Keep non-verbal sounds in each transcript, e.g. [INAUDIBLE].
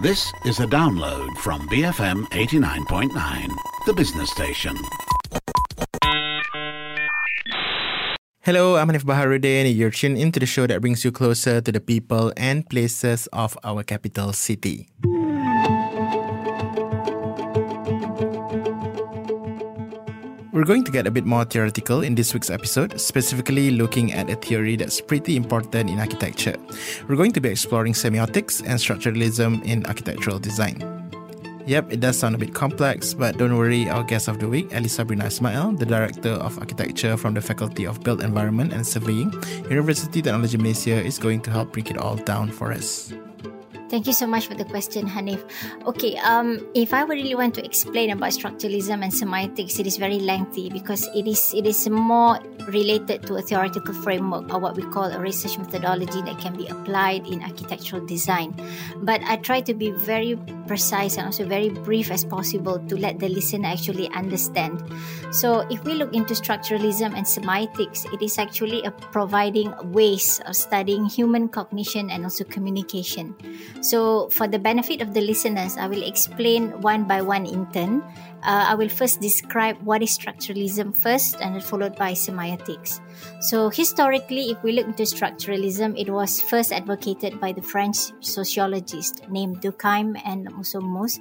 This is a download from BFM 89.9, the business station. Hello, I'm Hanif Baharudin. And you're tuned into the show that brings you closer to the people and places of our capital city. We're going to get a bit more theoretical in this week's episode, specifically looking at a theory that's pretty important in architecture. We're going to be exploring semiotics and structuralism in architectural design. Yep, it does sound a bit complex, but don't worry, our guest of the week, Alice Sabrina Ismail, the Director of Architecture from the Faculty of Built Environment and Surveying, University Technology Malaysia, is going to help break it all down for us. Thank you so much for the question, Hanif. Okay, um, if I really want to explain about structuralism and semiotics, it is very lengthy because it is it is more related to a theoretical framework or what we call a research methodology that can be applied in architectural design. But I try to be very precise and also very brief as possible to let the listener actually understand. So, if we look into structuralism and semiotics, it is actually a providing ways of studying human cognition and also communication. So, for the benefit of the listeners, I will explain one by one in turn. Uh, I will first describe what is structuralism first and followed by semiotics. So, historically, if we look into structuralism, it was first advocated by the French sociologist named Durkheim and also Mauss,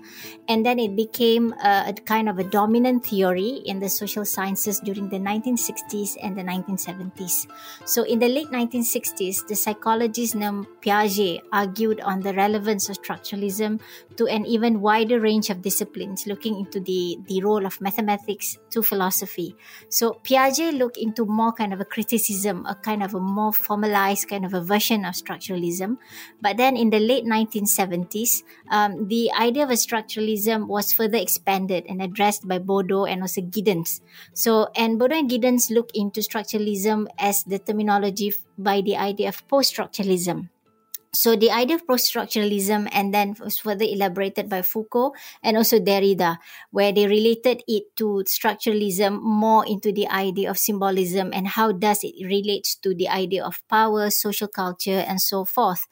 and then it became a, a kind of a dominant theory in the social sciences during the 1960s and the 1970s. So, in the late 1960s, the psychologist named Piaget argued on the relevance of structuralism to an even wider range of disciplines, looking into the, the role of mathematics to philosophy. So Piaget looked into more kind of a criticism, a kind of a more formalized kind of a version of structuralism. But then in the late 1970s, um, the idea of a structuralism was further expanded and addressed by Bourdieu and also Giddens. So, and Bourdieu and Giddens look into structuralism as the terminology by the idea of post-structuralism. So the idea of post-structuralism and then was further elaborated by Foucault and also Derrida, where they related it to structuralism more into the idea of symbolism and how does it relates to the idea of power, social culture, and so forth.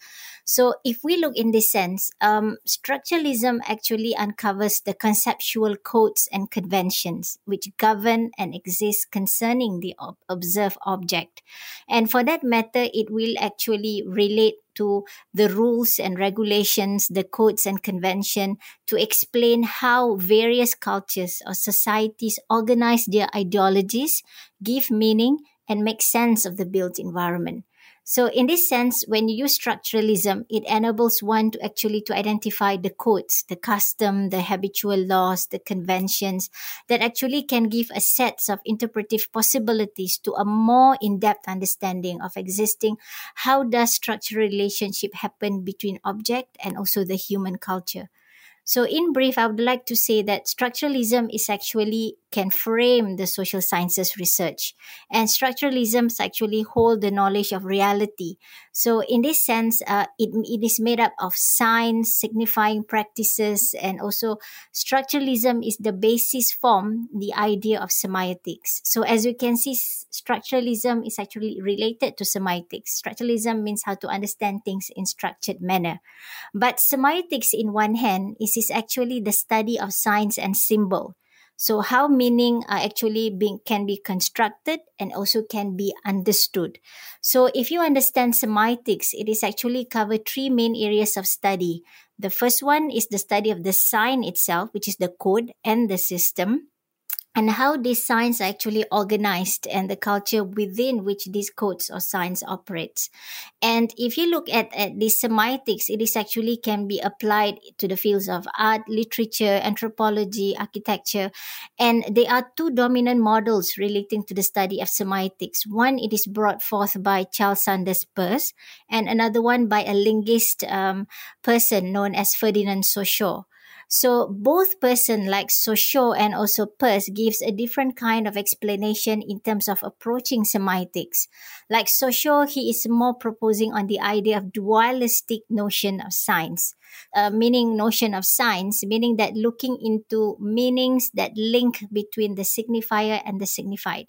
So if we look in this sense, um, structuralism actually uncovers the conceptual codes and conventions which govern and exist concerning the ob- observed object. And for that matter, it will actually relate to the rules and regulations, the codes and convention to explain how various cultures or societies organize their ideologies, give meaning, and make sense of the built environment. So in this sense, when you use structuralism, it enables one to actually to identify the codes, the custom, the habitual laws, the conventions that actually can give a set of interpretive possibilities to a more in-depth understanding of existing how does structural relationship happen between object and also the human culture. So, in brief, I would like to say that structuralism is actually can frame the social sciences research, and structuralisms actually hold the knowledge of reality. So, in this sense, uh, it, it is made up of signs, signifying practices, and also structuralism is the basis form, the idea of semiotics. So, as you can see, structuralism is actually related to semiotics. Structuralism means how to understand things in structured manner, but semiotics, in one hand, is is actually the study of signs and symbol. So how meaning are actually being can be constructed and also can be understood. So if you understand semiotics, it is actually cover three main areas of study. The first one is the study of the sign itself, which is the code and the system and how these signs are actually organized and the culture within which these codes or signs operates. And if you look at, at semiotics, it is actually can be applied to the fields of art, literature, anthropology, architecture. And there are two dominant models relating to the study of semiotics. One, it is brought forth by Charles Sanders Peirce, and another one by a linguist um, person known as Ferdinand Saussure. So both person like Saussure and also Peirce gives a different kind of explanation in terms of approaching semiotics. Like Saussure, he is more proposing on the idea of dualistic notion of science. uh, meaning notion of signs, meaning that looking into meanings that link between the signifier and the signified.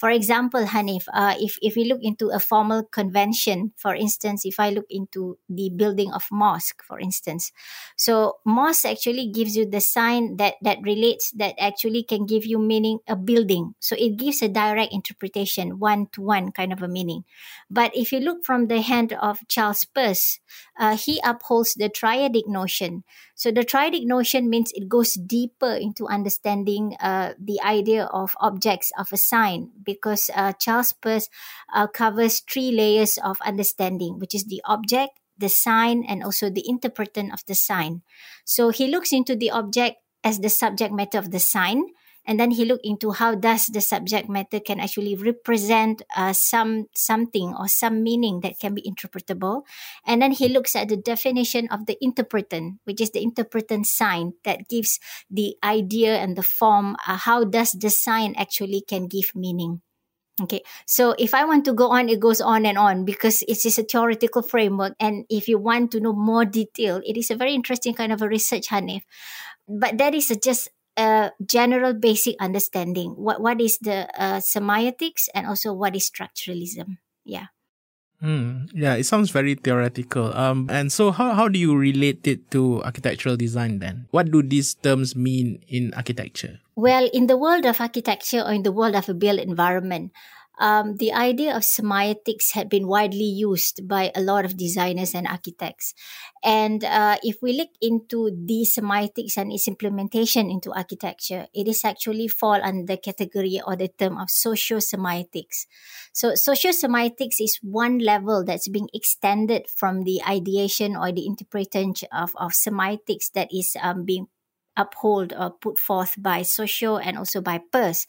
For example, Hanif, uh, if, if we look into a formal convention, for instance, if I look into the building of mosque, for instance, so mosque actually gives you the sign that, that relates, that actually can give you meaning a building. So it gives a direct interpretation, one to one kind of a meaning. But if you look from the hand of Charles Peirce, uh, he upholds the triadic notion. So the triadic notion means it goes deeper into understanding uh, the idea of objects of a sign because uh, Charles Peirce uh, covers three layers of understanding, which is the object, the sign, and also the interpretant of the sign. So he looks into the object as the subject matter of the sign and then he looked into how does the subject matter can actually represent uh, some something or some meaning that can be interpretable and then he looks at the definition of the interpretant which is the interpretant sign that gives the idea and the form uh, how does the sign actually can give meaning Okay, so if I want to go on, it goes on and on because it is a theoretical framework. And if you want to know more detail, it is a very interesting kind of a research, Hanif. But that is a, just a general basic understanding what what is the uh, semiotics and also what is structuralism yeah Hmm. Yeah, it sounds very theoretical. Um, and so how, how do you relate it to architectural design then? What do these terms mean in architecture? Well, in the world of architecture or in the world of a built environment, um, the idea of semiotics had been widely used by a lot of designers and architects. And uh, if we look into the semiotics and its implementation into architecture, it is actually fall under the category or the term of socio-semiotics. So socio-semiotics is one level that's being extended from the ideation or the interpretation of, of semiotics that is um, being uphold or put forth by Saussure and also by Peirce.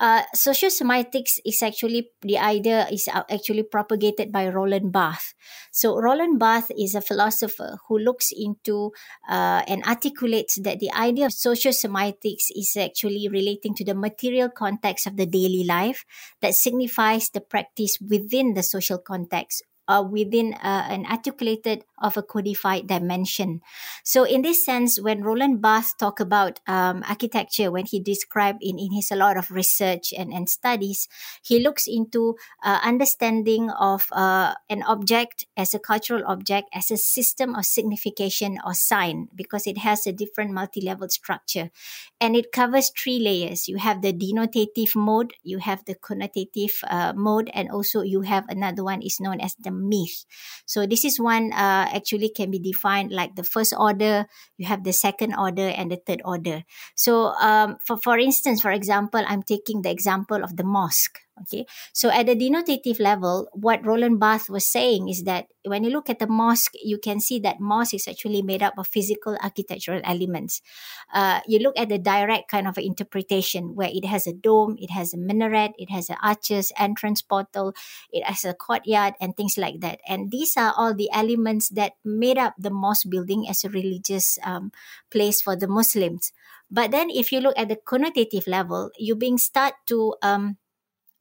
Uh, semiotics is actually the idea is actually propagated by Roland Barthes. So Roland Barthes is a philosopher who looks into uh, and articulates that the idea of social semiotics is actually relating to the material context of the daily life that signifies the practice within the social context uh, within uh, an articulated of a codified dimension. So in this sense, when Roland Barthes talk about um, architecture, when he described in, in his a lot of research and, and studies, he looks into uh, understanding of uh, an object as a cultural object as a system of signification or sign because it has a different multi-level structure. And it covers three layers. You have the denotative mode, you have the connotative uh, mode, and also you have another one is known as the myth. So this is one uh, actually can be defined like the first order, you have the second order and the third order. So um, for, for instance, for example, I'm taking the example of the mosque. Okay, so at the denotative level, what Roland Barthes was saying is that when you look at the mosque, you can see that mosque is actually made up of physical architectural elements. Uh, you look at the direct kind of interpretation where it has a dome, it has a minaret, it has an arches, entrance portal, it has a courtyard, and things like that. And these are all the elements that made up the mosque building as a religious um, place for the Muslims. But then, if you look at the connotative level, you being start to um,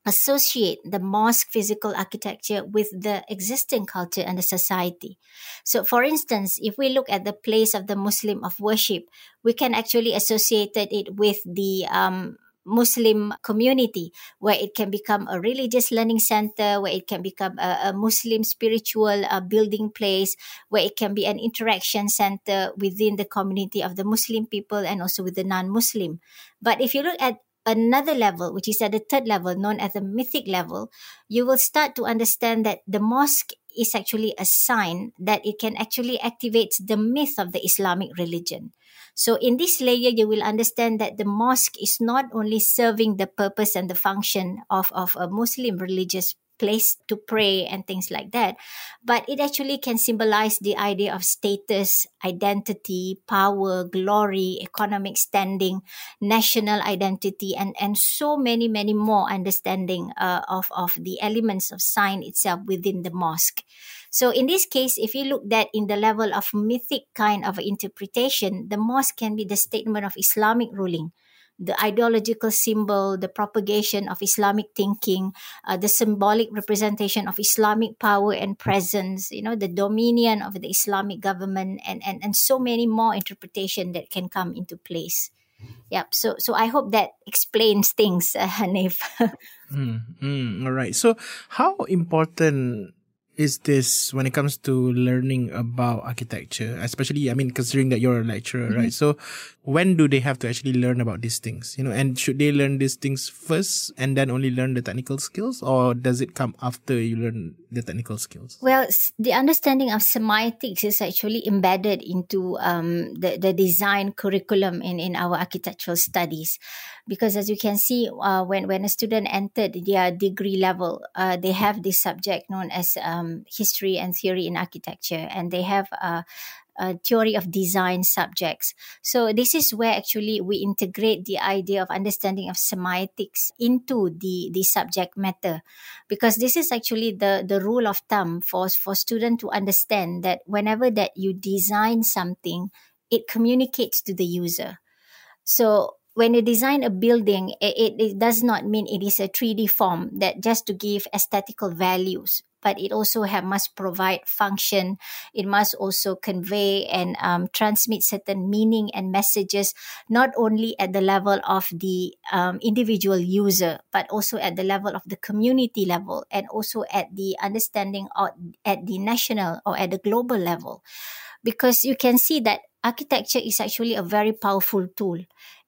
associate the mosque physical architecture with the existing culture and the society. So, for instance, if we look at the place of the Muslim of worship, we can actually associate it with the um, Muslim community, where it can become a religious learning center, where it can become a, a Muslim spiritual uh, building place, where it can be an interaction center within the community of the Muslim people and also with the non Muslim. But if you look at another level, which is at the third level, known as the mythic level, you will start to understand that the mosque is actually a sign that it can actually activate the myth of the Islamic religion. So in this layer, you will understand that the mosque is not only serving the purpose and the function of, of a Muslim religious place to pray and things like that. But it actually can symbolize the idea of status, identity, power, glory, economic standing, national identity, and, and so many, many more understanding uh, of, of the elements of sign itself within the mosque. So in this case, if you look that in the level of mythic kind of interpretation, the mosque can be the statement of Islamic ruling the ideological symbol, the propagation of Islamic thinking, uh, the symbolic representation of Islamic power and presence, you know, the dominion of the Islamic government, and, and, and so many more interpretation that can come into place. Yep. So so I hope that explains things, uh, [LAUGHS] Hanif. mm, mm, all right. So how important is this when it comes to learning about architecture especially i mean considering that you're a lecturer mm-hmm. right? So when do they have to actually learn about these things you know? And should they learn these things first and then only learn the technical skills or does it come after you learn the technical skills? Well the understanding of semiotics is actually embedded into um, the, the design curriculum in, in our architectural studies. Because as you can see uh, when, when a student entered their degree level uh, they have this subject known as um, history and theory in architecture and they have uh, a theory of design subjects. So this is where actually we integrate the idea of understanding of semiotics into the, the subject matter, because this is actually the, the rule of thumb for, for student to understand that whenever that you design something, it communicates to the user. So when you design a building, it, it, does not mean it is a 3D form that just to give aesthetical values, but it also have must provide function. It must also convey and um, transmit certain meaning and messages, not only at the level of the um, individual user, but also at the level of the community level, and also at the understanding at the national or at the global level, because you can see that architecture is actually a very powerful tool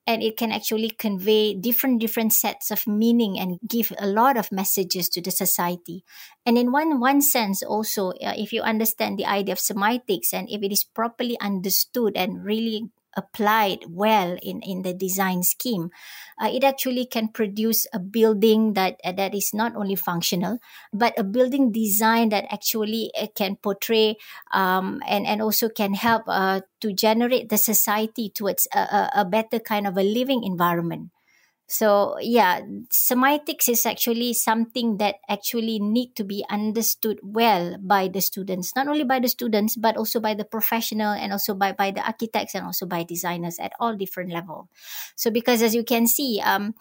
and it can actually convey different different sets of meaning and give a lot of messages to the society. And in one one sense also uh, if you understand the idea of semiotics and if it is properly understood and really applied well in, in the design scheme, uh, it actually can produce a building that uh, that is not only functional, but a building design that actually uh, can portray um, and and also can help uh, to generate the society towards a, a, a better kind of a living environment. So yeah, semiotics is actually something that actually need to be understood well by the students, not only by the students, but also by the professional and also by, by the architects and also by designers at all different level. So because as you can see, um,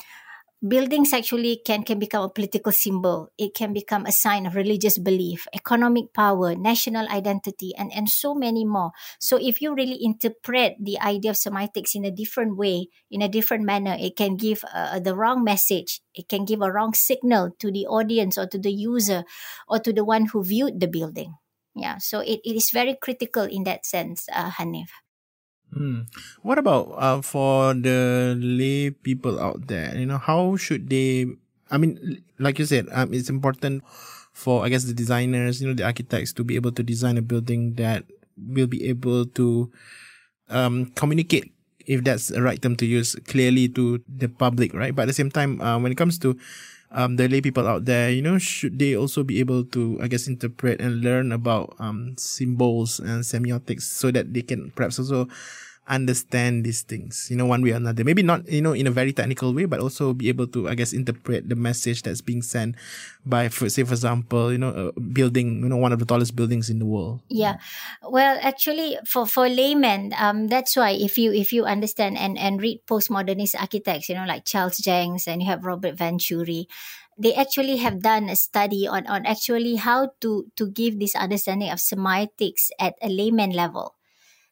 buildings actually can, can become a political symbol. It can become a sign of religious belief, economic power, national identity, and, and so many more. So if you really interpret the idea of semiotics in a different way, in a different manner, it can give uh, the wrong message. It can give a wrong signal to the audience or to the user or to the one who viewed the building. Yeah, so it, it is very critical in that sense, uh, Hanif. Hmm. What about uh, for the lay people out there? You know, how should they? I mean, like you said, um, it's important for I guess the designers, you know, the architects to be able to design a building that will be able to um, communicate, if that's the right term to use, clearly to the public, right? But at the same time, uh, when it comes to um, the lay people out there, you know, should they also be able to, I guess, interpret and learn about um, symbols and semiotics so that they can perhaps also understand these things, you know, one way or another. Maybe not, you know, in a very technical way, but also be able to, I guess, interpret the message that's being sent by, for, say, for example, you know, a building, you know, one of the tallest buildings in the world. Yeah. Well, actually, for, for laymen, um, that's why if you, if you understand and, and read postmodernist architects, you know, like Charles Jencks and you have Robert Venturi, they actually have done a study on, on actually how to, to give this understanding of semiotics at a layman level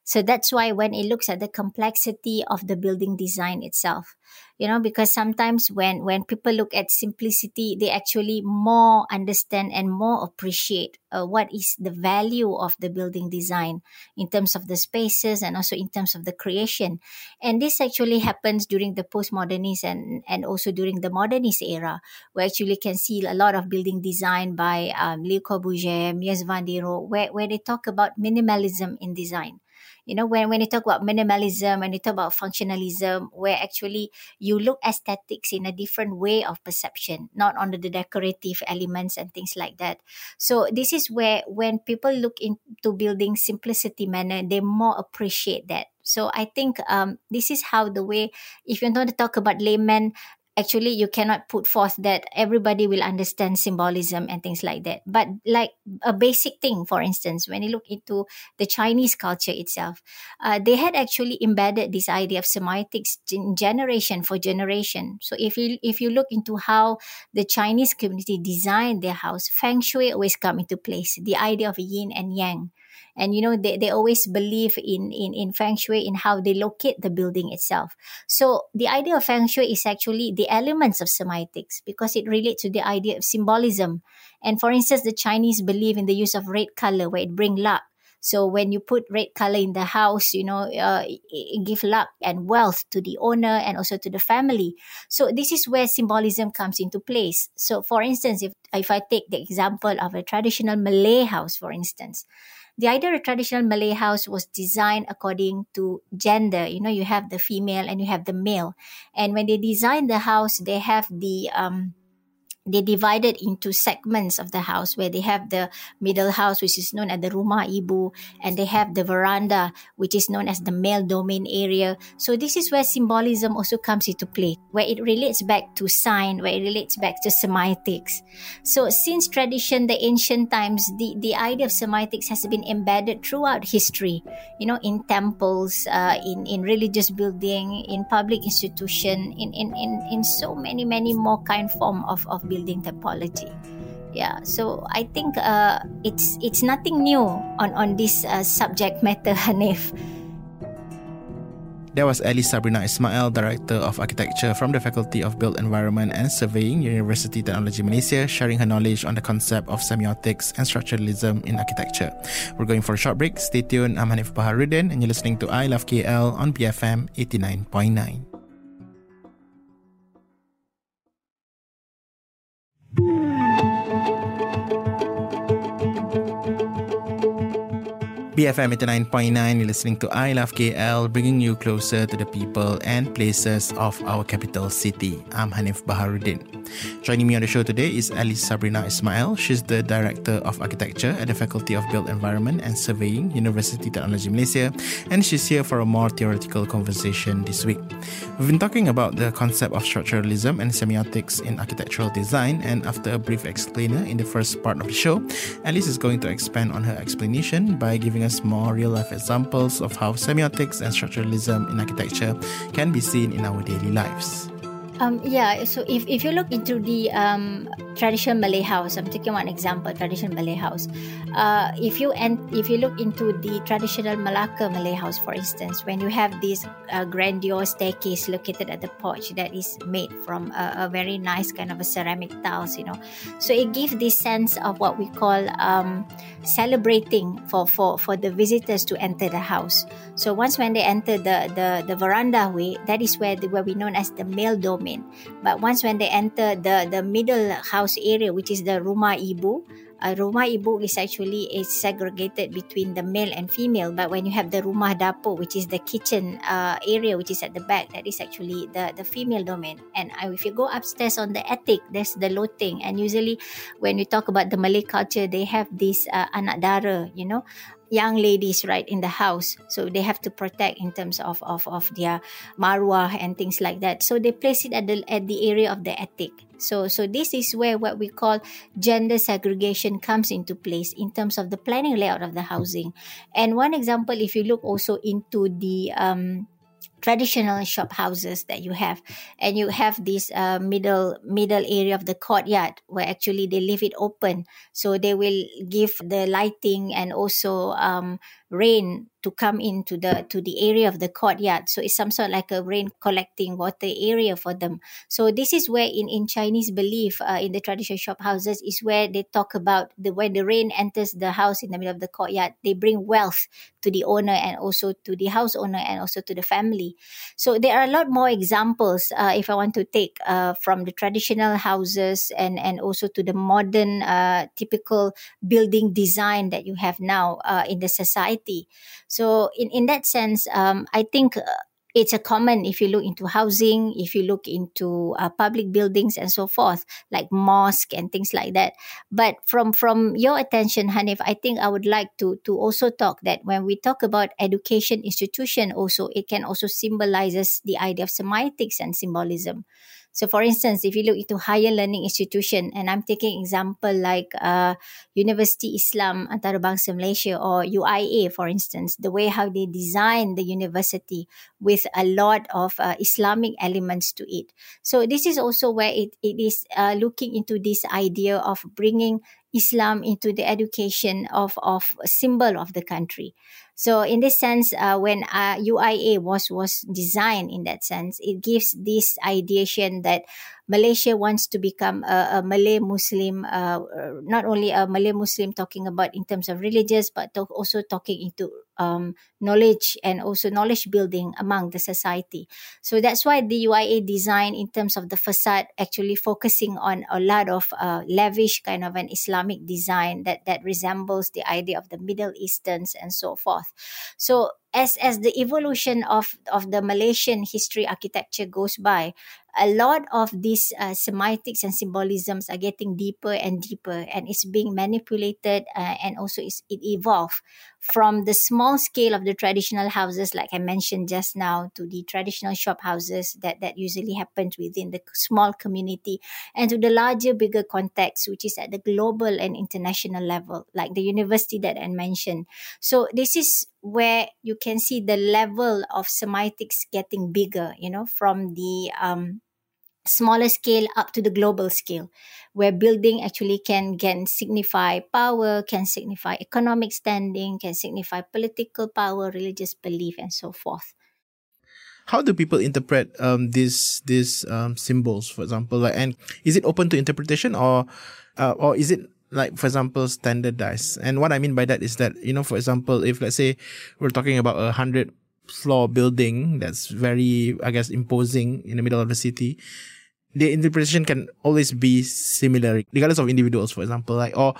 so that's why when it looks at the complexity of the building design itself, you know, because sometimes when, when people look at simplicity, they actually more understand and more appreciate uh, what is the value of the building design in terms of the spaces and also in terms of the creation. And this actually happens during the postmodernist and, and also during the modernist era, where actually can see a lot of building design by um, Le Corbusier, Mies van der Rohe, where, where they talk about minimalism in design you know when when you talk about minimalism when you talk about functionalism where actually you look aesthetics in a different way of perception not on the decorative elements and things like that. So this is where when people look into building simplicity manner they more appreciate that. So i think um, this is how the way if you want to talk about layman actually you cannot put forth that everybody will understand symbolism and things like that. But like a basic thing for instance when you look into the chinese culture itself uh, they had actually embedded this idea of semiotics generation for generation. So if you if you look into how the chinese community designed their house feng shui always come into place the idea of yin and yang and you know they, they always believe in, in in feng shui in how they locate the building itself so the idea of feng shui is actually the elements of semiotics because it relates to the idea of symbolism and for instance the chinese believe in the use of red color where it bring luck so when you put red color in the house, you know, uh, it, give luck and wealth to the owner and also to the family. So this is where symbolism comes into place. So for instance, if if I take the example of a traditional Malay house, for instance, the idea of traditional Malay house was designed according to gender. You know, you have the female and you have the male. And when they design the house, they have the um, they divided into segments of the house where they have the middle house which is known as the rumah ibu and they have the veranda which is known as the male domain area. So this is where symbolism also comes into play where it relates back to sign where it relates back to semiotics so since tradition the ancient times the the idea of semiotics has been embedded throughout history you know in temples uh, in in religious building in public institution in in in, in so many many more kind form of of building topology yeah so i think uh, it's it's nothing new on on this uh, subject matter [LAUGHS] hanif That was Alice Sabrina Ismail, Director of Architecture from the Faculty of Built Environment and Surveying, University Technology Malaysia, sharing her knowledge on the concept of semiotics and structuralism in architecture. We're going for a short break. Stay tuned. I'm Hanif Baharuddin, and you're listening to I Love KL on BFM 89.9. BFM 89.9, you're listening to I Love KL, bringing you closer to the people and places of our capital city. I'm Hanif Baharuddin. Joining me on the show today is Alice Sabrina Ismail. She's the Director of Architecture at the Faculty of Built Environment and Surveying, University Technology Malaysia, and she's here for a more theoretical conversation this week. We've been talking about the concept of structuralism and semiotics in architectural design, and after a brief explainer in the first part of the show, Alice is going to expand on her explanation by giving giving us more real life examples of how semiotics and structuralism in architecture can be seen in our daily lives. Um, yeah, so if, if you look into the um, traditional Malay house, I'm taking one example, traditional Malay house. Uh, if you and if you look into the traditional Malacca Malay house, for instance, when you have this uh, grandiose staircase located at the porch that is made from a, a, very nice kind of a ceramic tiles, you know, so it gives this sense of what we call um, celebrating for, for for the visitors to enter the house. So once when they enter the the, the veranda way, that is where the, where we known as the male domain but once when they enter the the middle house area, which is the rumah ibu, uh, rumah ibu is actually is segregated between the male and female. But when you have the rumah dapur, which is the kitchen uh, area, which is at the back, that is actually the the female domain. And uh, if you go upstairs on the attic, there's the loteng. And usually, when we talk about the Malay culture, they have this uh, anak dara, you know, young ladies right in the house. So they have to protect in terms of of, of their marwah and things like that. So they place it at the at the area of the attic. So so this is where what we call gender segregation comes into place in terms of the planning layout of the housing. And one example if you look also into the um traditional shop houses that you have. And you have this uh, middle middle area of the courtyard where actually they leave it open. So they will give the lighting and also um, rain to come into the to the area of the courtyard. So it's some sort of like a rain collecting water area for them. So this is where in in chinese belief uh, in the traditional shop houses is where they talk about the when the rain enters the house in the middle of the courtyard they bring wealth to the owner and also to the house owner and also to the family. So there are a lot more examples uh, if i want to take uh, from the traditional houses and and also to the modern uh, typical building design that you have now uh, in the society so in, in that sense, um, I think uh, it's a common if you look into housing, if you look into uh, public buildings and so forth, like mosque and things like that. But from from your attention, Hanif, I think I would like to to also talk that when we talk about education institution, also it can also symbolizes the idea of semiotics and symbolism. So, for instance, if you look into higher learning institution, and I'm taking example like uh, University Islam Antarabangsa Malaysia or UIA, for instance, the way how they design the university with a lot of uh, Islamic elements to it. So, this is also where it, it is uh, looking into this idea of bringing Islam into the education of, of a symbol of the country. So in this sense, uh, when uh, UIA was was designed in that sense, it gives this ideation that Malaysia wants to become a, a Malay Muslim, uh, not only a Malay Muslim talking about in terms of religious, but also talking into um, knowledge and also knowledge building among the society. So that's why the UIA design in terms of the facade actually focusing on a lot of uh, lavish kind of an Islamic design that that resembles the idea of the Middle Easterns and so forth. So as as the evolution of of the Malaysian history architecture goes by, a lot of these uh, semiotics and symbolisms are getting deeper and deeper, and it's being manipulated, uh, and also it's, it evolved from the small scale of the traditional houses, like I mentioned just now, to the traditional shop houses that that usually happens within the small community, and to the larger, bigger context, which is at the global and international level, like the university that I mentioned. So this is where you can see the level of semiotics getting bigger, you know, from the um, smaller scale up to the global scale, where building actually can can signify power, can signify economic standing, can signify political power, religious belief, and so forth. How do people interpret um, these these um, symbols, for example, and is it open to interpretation, or uh, or is it like for example standardized? And what I mean by that is that you know, for example, if let's say we're talking about a hundred floor building that's very, I guess, imposing in the middle of the city, the interpretation can always be similar, regardless of individuals, for example, like, or,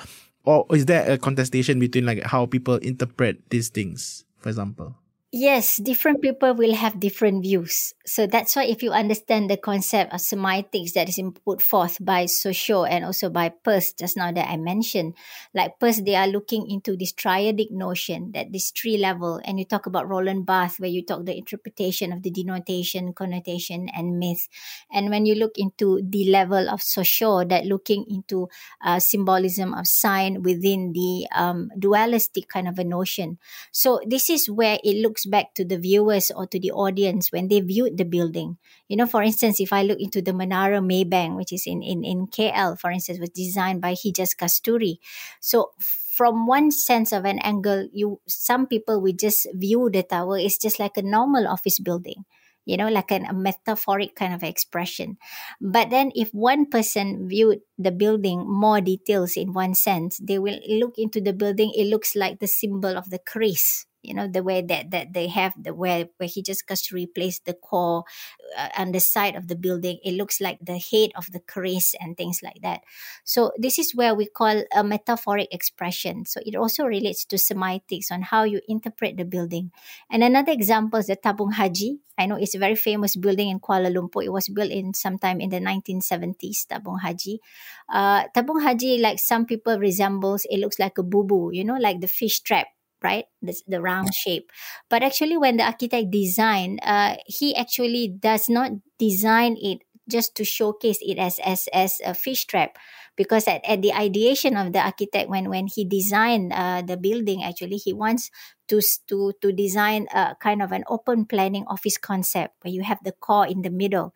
or is there a contestation between like how people interpret these things, for example? Yes, different people will have different views. So that's why if you understand the concept of semiotics that is put forth by Saussure and also by Peirce just now that I mentioned, like Peirce, they are looking into this triadic notion that this three level, and you talk about Roland Barthes, where you talk the interpretation of the denotation, connotation, and myth. And when you look into the level of Saussure, that looking into uh, symbolism of sign within the um, dualistic kind of a notion. So this is where it looks looks back to the viewers or to the audience when they viewed the building. You know, for instance, if I look into the Menara Maybank, which is in, in, in KL, for instance, was designed by Hijaz Kasturi. So from one sense of an angle, you some people will just view the tower it's just like a normal office building you know, like an, a metaphoric kind of expression. But then, if one person viewed the building more details in one sense, they will look into the building. It looks like the symbol of the Kris, you know the way that that they have the where where Hijaz to replace the core uh, on the side of the building. It looks like the head of the Kris and things like that. So this is where we call a metaphoric expression. So it also relates to semiotics on how you interpret the building. And another example is the tabung haji. I know it's a very famous building in Kuala Lumpur. It was built in sometime in the 1970s, Tabung Haji. Uh, Tabung Haji, like some people resembles, it looks like a bubu, you know, like the fish trap right? The, the round shape. But actually when the architect designed uh, he actually does not design it just to showcase it as as as a fish trap. Because at, at the ideation of the architect when when he designed uh, the building actually he wants to to to design a kind of an open planning office concept where you have the core in the middle.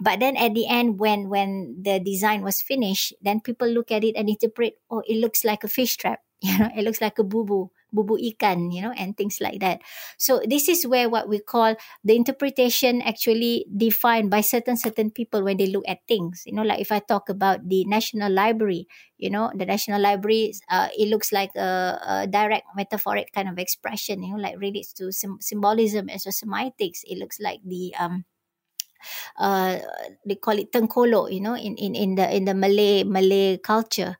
But then at the end when when the design was finished then people look at it and interpret oh it looks like a fish trap. [LAUGHS] You know it looks like a boo boo bubu ikan, you know, and things like that. So this is where what we call the interpretation actually defined by certain certain people when they look at things. You know, like if I talk about the National Library, you know, the National Library, uh, it looks like a, a, direct metaphoric kind of expression. You know, like relates to sim- symbolism as well semiotics. It looks like the um uh they call it tengkolok you know in in in the in the malay malay culture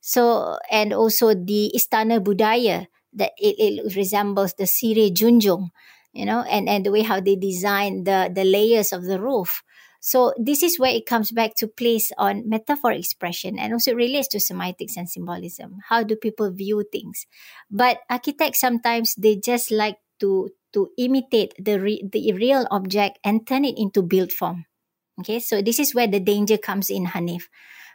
so and also the istana budaya that it, it resembles the Sirih Junjung, you know, and, and the way how they design the, the layers of the roof. So this is where it comes back to place on metaphor expression and also relates to semiotics and symbolism. How do people view things? But architects sometimes they just like to to imitate the re, the real object and turn it into built form Okay, so this is where the danger comes in, Hanif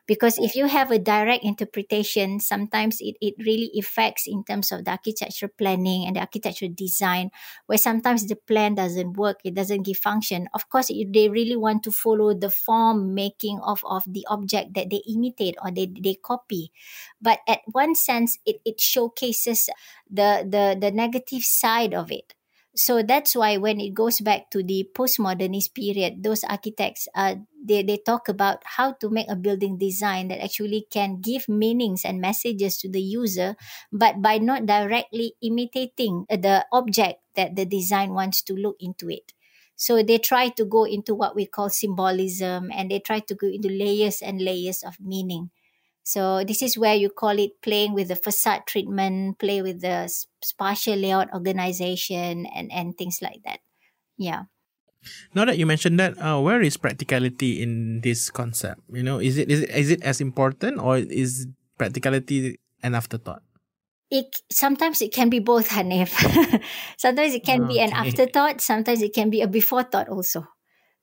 because if you have a direct interpretation sometimes it, it really affects in terms of the architectural planning and the architectural design where sometimes the plan doesn't work it doesn't give function. Of course they really want to follow the form making of, of the object that they imitate or they, they copy. But at one sense it, it showcases the, the the negative side of it so that's why when it goes back to the postmodernist period those architects uh, they, they talk about how to make a building design that actually can give meanings and messages to the user but by not directly imitating the object that the design wants to look into it. So they try to go into what we call symbolism and they try to go into layers and layers of meaning so this is where you call it playing with the facade treatment, play with the spatial layout organization, and and things like that. Yeah. Now that you mentioned that, uh, where is practicality in this concept? You know, is it is it is it as important or is practicality an afterthought? It sometimes it can be both, Hanif. [LAUGHS] sometimes it can okay. be an afterthought. Sometimes it can be a before thought also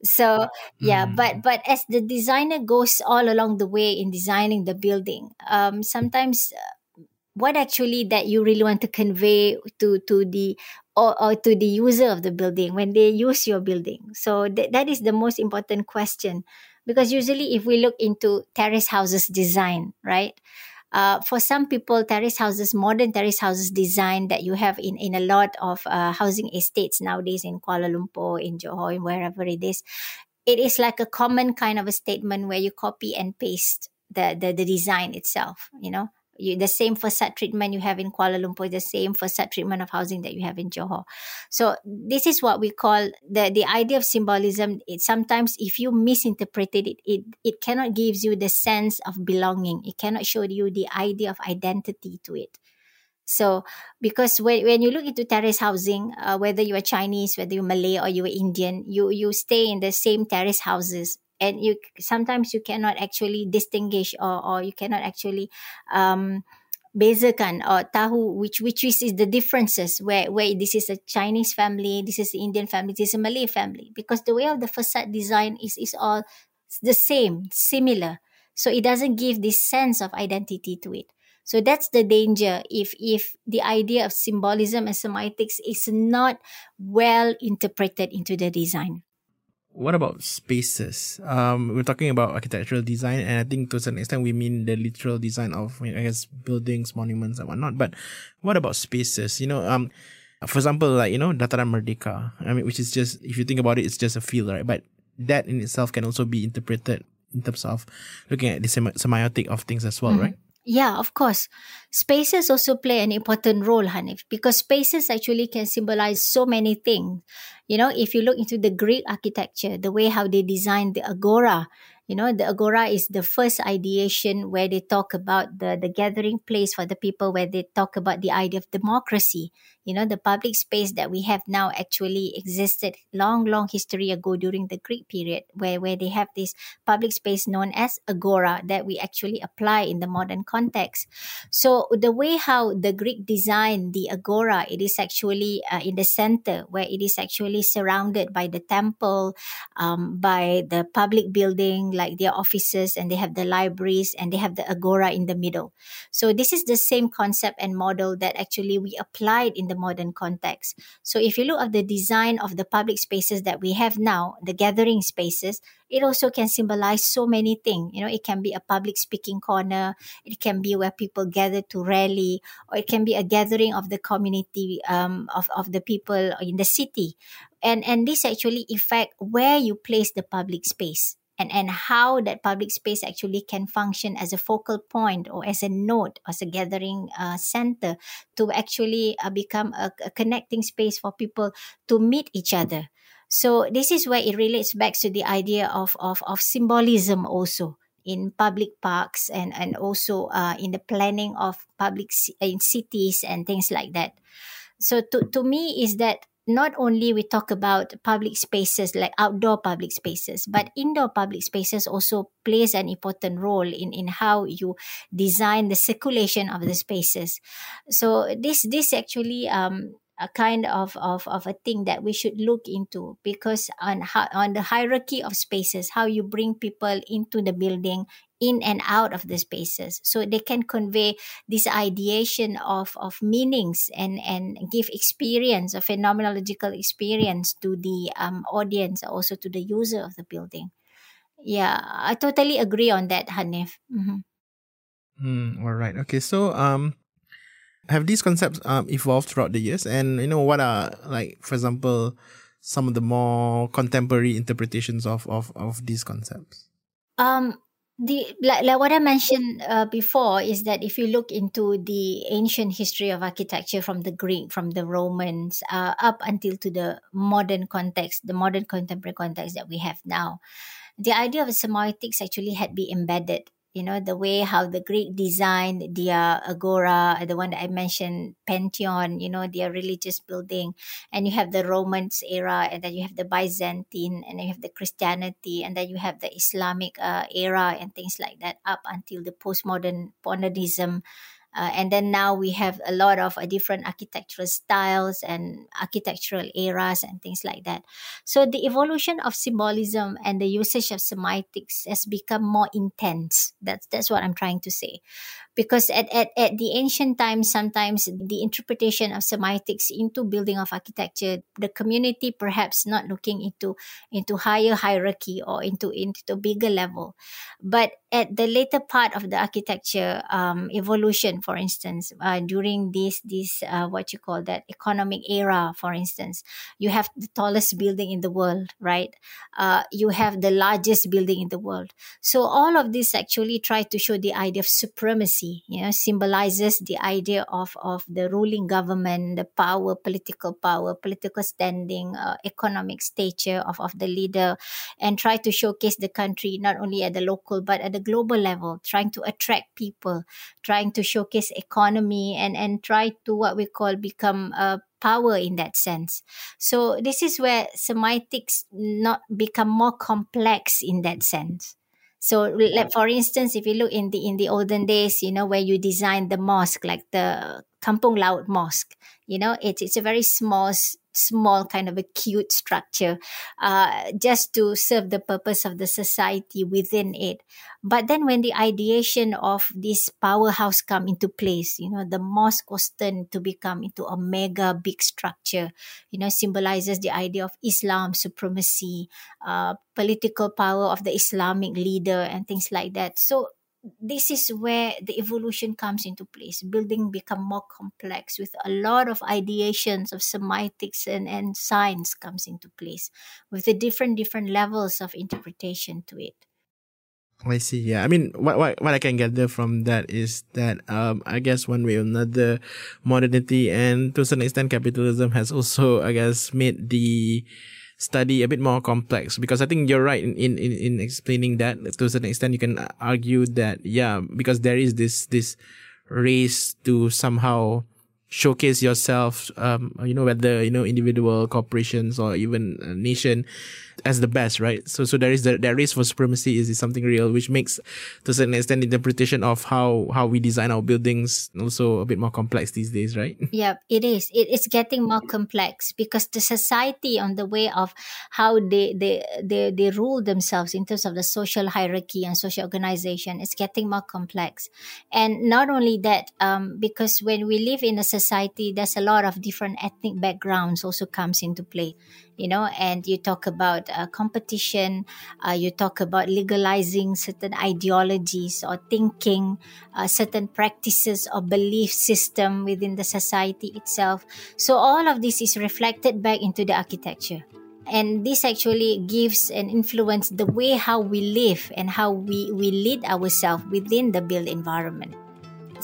so yeah mm. but but as the designer goes all along the way in designing the building um sometimes uh, what actually that you really want to convey to to the or, or to the user of the building when they use your building so th- that is the most important question because usually if we look into terrace houses design right uh, for some people, terrace houses, modern terrace houses design that you have in, in a lot of uh, housing estates nowadays in Kuala Lumpur, in Johor, in wherever it is, it is like a common kind of a statement where you copy and paste the, the, the design itself, you know you, the same facade treatment you have in Kuala Lumpur, the same facade treatment of housing that you have in Johor. So this is what we call the the idea of symbolism. It sometimes if you misinterpret it, it it cannot gives you the sense of belonging. It cannot show you the idea of identity to it. So, because when, when you look into terrace housing, uh, whether you are Chinese, whether you're Malay or you're Indian, you you stay in the same terrace houses and you sometimes you cannot actually distinguish or, or you cannot actually um, bezakan or tahu which which is, is the differences where where this is a Chinese family, this is an Indian family, this is a Malay family because the way of the facade design is is all the same, similar. So it doesn't give this sense of identity to it. So that's the danger if if the idea of symbolism and semiotics is not well interpreted into the design what about spaces? Um, we're talking about architectural design, and I think to some extent we mean the literal design of, I guess, buildings, monuments, and whatnot. But what about spaces? You know, um, for example, like you know, Dataran Merdeka. I mean, which is just if you think about it, it's just a field, right? But that in itself can also be interpreted in terms of looking at the sem- semiotic of things as well, mm-hmm. right? Yeah, of course. Spaces also play an important role, Hanif, because spaces actually can symbolize so many things. You know, if you look into the Greek architecture, the way how they designed the agora, you know, the agora is the first ideation where they talk about the, the gathering place for the people, where they talk about the idea of democracy. You know, the public space that we have now actually existed long, long history ago during the Greek period, where, where they have this public space known as agora that we actually apply in the modern context. So the way how the Greek designed the agora, it is actually uh, in the center where it is actually surrounded by the temple, um, by the public building, like their offices and they have the libraries and they have the agora in the middle. So this is the same concept and model that actually we applied in the modern context. So if you look at the design of the public spaces that we have now, the gathering spaces, it also can symbolize so many things. You know, it can be a public speaking corner, it can be where people gather to rally, or it can be a gathering of the community um, of, of the people in the city. And, and this actually affect where you place the public space and, and how that public space actually can function as a focal point or as a node, as a gathering uh, center to actually uh, become a, a connecting space for people to meet each other. So this is where it relates back to the idea of, of, of symbolism also in public parks and, and also uh, in the planning of public in cities and things like that. So to, to me is that not only we talk about public spaces like outdoor public spaces but indoor public spaces also plays an important role in in how you design the circulation of the spaces. So this this actually um a kind of, of, of a thing that we should look into because on on the hierarchy of spaces, how you bring people into the building, in and out of the spaces, so they can convey this ideation of of meanings and and give experience, a phenomenological experience to the um, audience, also to the user of the building. Yeah, I totally agree on that, Hanif. Mm-hmm. Mm, all right. Okay. So, um, have these concepts um, evolved throughout the years and you know what are like for example some of the more contemporary interpretations of of, of these concepts um the like, like what i mentioned uh, before is that if you look into the ancient history of architecture from the greek from the romans uh, up until to the modern context the modern contemporary context that we have now the idea of semiotics actually had been embedded you know the way how the greek designed their agora the one that i mentioned pantheon you know their religious building. And you have the romans era and then you have the byzantine and then you have the christianity and then you have the islamic uh, era and things like that up until the postmodern modernism uh, and then now we have a lot of uh, different architectural styles and architectural eras and things like that. So the evolution of symbolism and the usage of semiotics has become more intense. That's that's what I'm trying to say because at, at, at the ancient times sometimes the interpretation of semiotics into building of architecture the community perhaps not looking into into higher hierarchy or into into bigger level. But at the later part of the architecture um, evolution for instance uh, during this this uh, what you call that economic era for instance you have the tallest building in the world right? Uh, you have the largest building in the world. So all of this actually try to show the idea of supremacy you know symbolizes the idea of of the ruling government the power political power political standing uh, economic stature of of the leader and try to showcase the country not only at the local but at the global level trying to attract people trying to showcase economy and and try to what we call become a power in that sense. So this is where semiotics not become more complex in that sense so, for instance, if you look in the in the olden days, you know, where you design the mosque, like the Kampung Laut Mosque, you know, it's it's a very small small kind of a cute structure uh, just to serve the purpose of the society within it. But then when the ideation of this powerhouse come into place you know the mosque was turned to become into a mega big structure you know symbolizes the idea of islam supremacy uh, political power of the islamic leader and things like that. So this is where the evolution comes into place building become more complex with a lot of ideations of semiotics and, and science comes into place with the different different levels of interpretation to it I see. Yeah, I mean, what what what I can gather from that is that um, I guess one way or another, modernity and to certain extent capitalism has also, I guess, made the study a bit more complex. Because I think you're right in, in, in explaining that to a certain extent. You can argue that yeah because there is this this race to somehow showcase yourself um you know whether you know individual corporations or even a nation as the best, right? So, so there is the, that race for supremacy is, is something real, which makes to a certain extent interpretation of how, how we design our buildings also a bit more complex these days, right? [LAUGHS] Yeah, it is. It is getting more complex because the society on the way of how they, they, they, they rule themselves in terms of the social hierarchy and social organization is getting more complex. And not only that, um, because when we live in a society, there's a lot of different ethnic backgrounds also comes into play you know and you talk about uh, competition uh, you talk about legalizing certain ideologies or thinking uh, certain practices or belief system within the society itself. So all of this is reflected back into the architecture. And this actually gives and influence the way how we live and how we, we lead ourselves within the built environment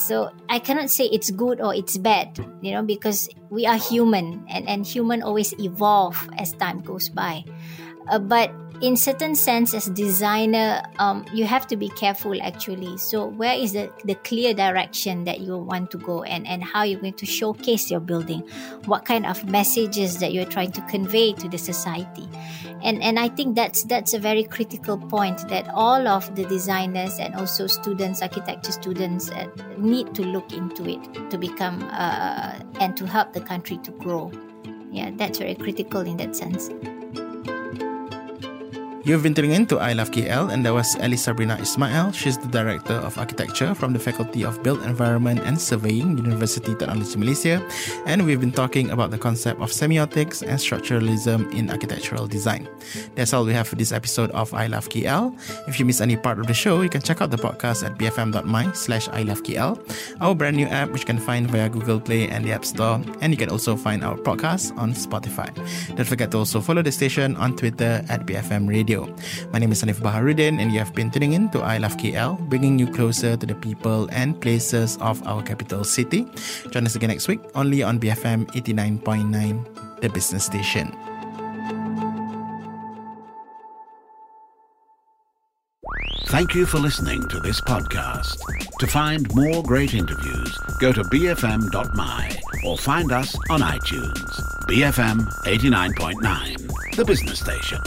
so I cannot say it's good or it's bad, you know, because we are human and, and human always evolve as time goes by. uh, but in certain sense as designer um, you have to be careful actually. So where is the, the clear direction that you want to go and, and how you're going to showcase your building? What kind of messages that you're trying to convey to the society? And and i think that's that's a very critical point that all of the designers and also students architecture students uh, need to look into it to become uh, and to help the country to grow. Yeah that's very critical in that sense You've been tuning in to I Love KL, and that was Alice Sabrina Ismail. She's the Director of Architecture from the Faculty of Built Environment and Surveying, University Technology Malaysia. And we've been talking about the concept of semiotics and structuralism in architectural design. That's all we have for this episode of I Love KL. If you miss any part of the show, you can check out the podcast at bfm.my slash I Love KL, our brand new app which you can find via Google Play and the App Store. And you can also find our podcast on Spotify. Don't forget to also follow the station on Twitter at BFM Radio. My name is Hanif Baharudin, and you have been tuning in to I Love KL, bringing you closer to the people and places of our capital city. Join us again next week, only on BFM 89.9, the business station. Thank you for listening to this podcast. To find more great interviews, go to bfm.my or find us on iTunes. BFM 89.9, the business station.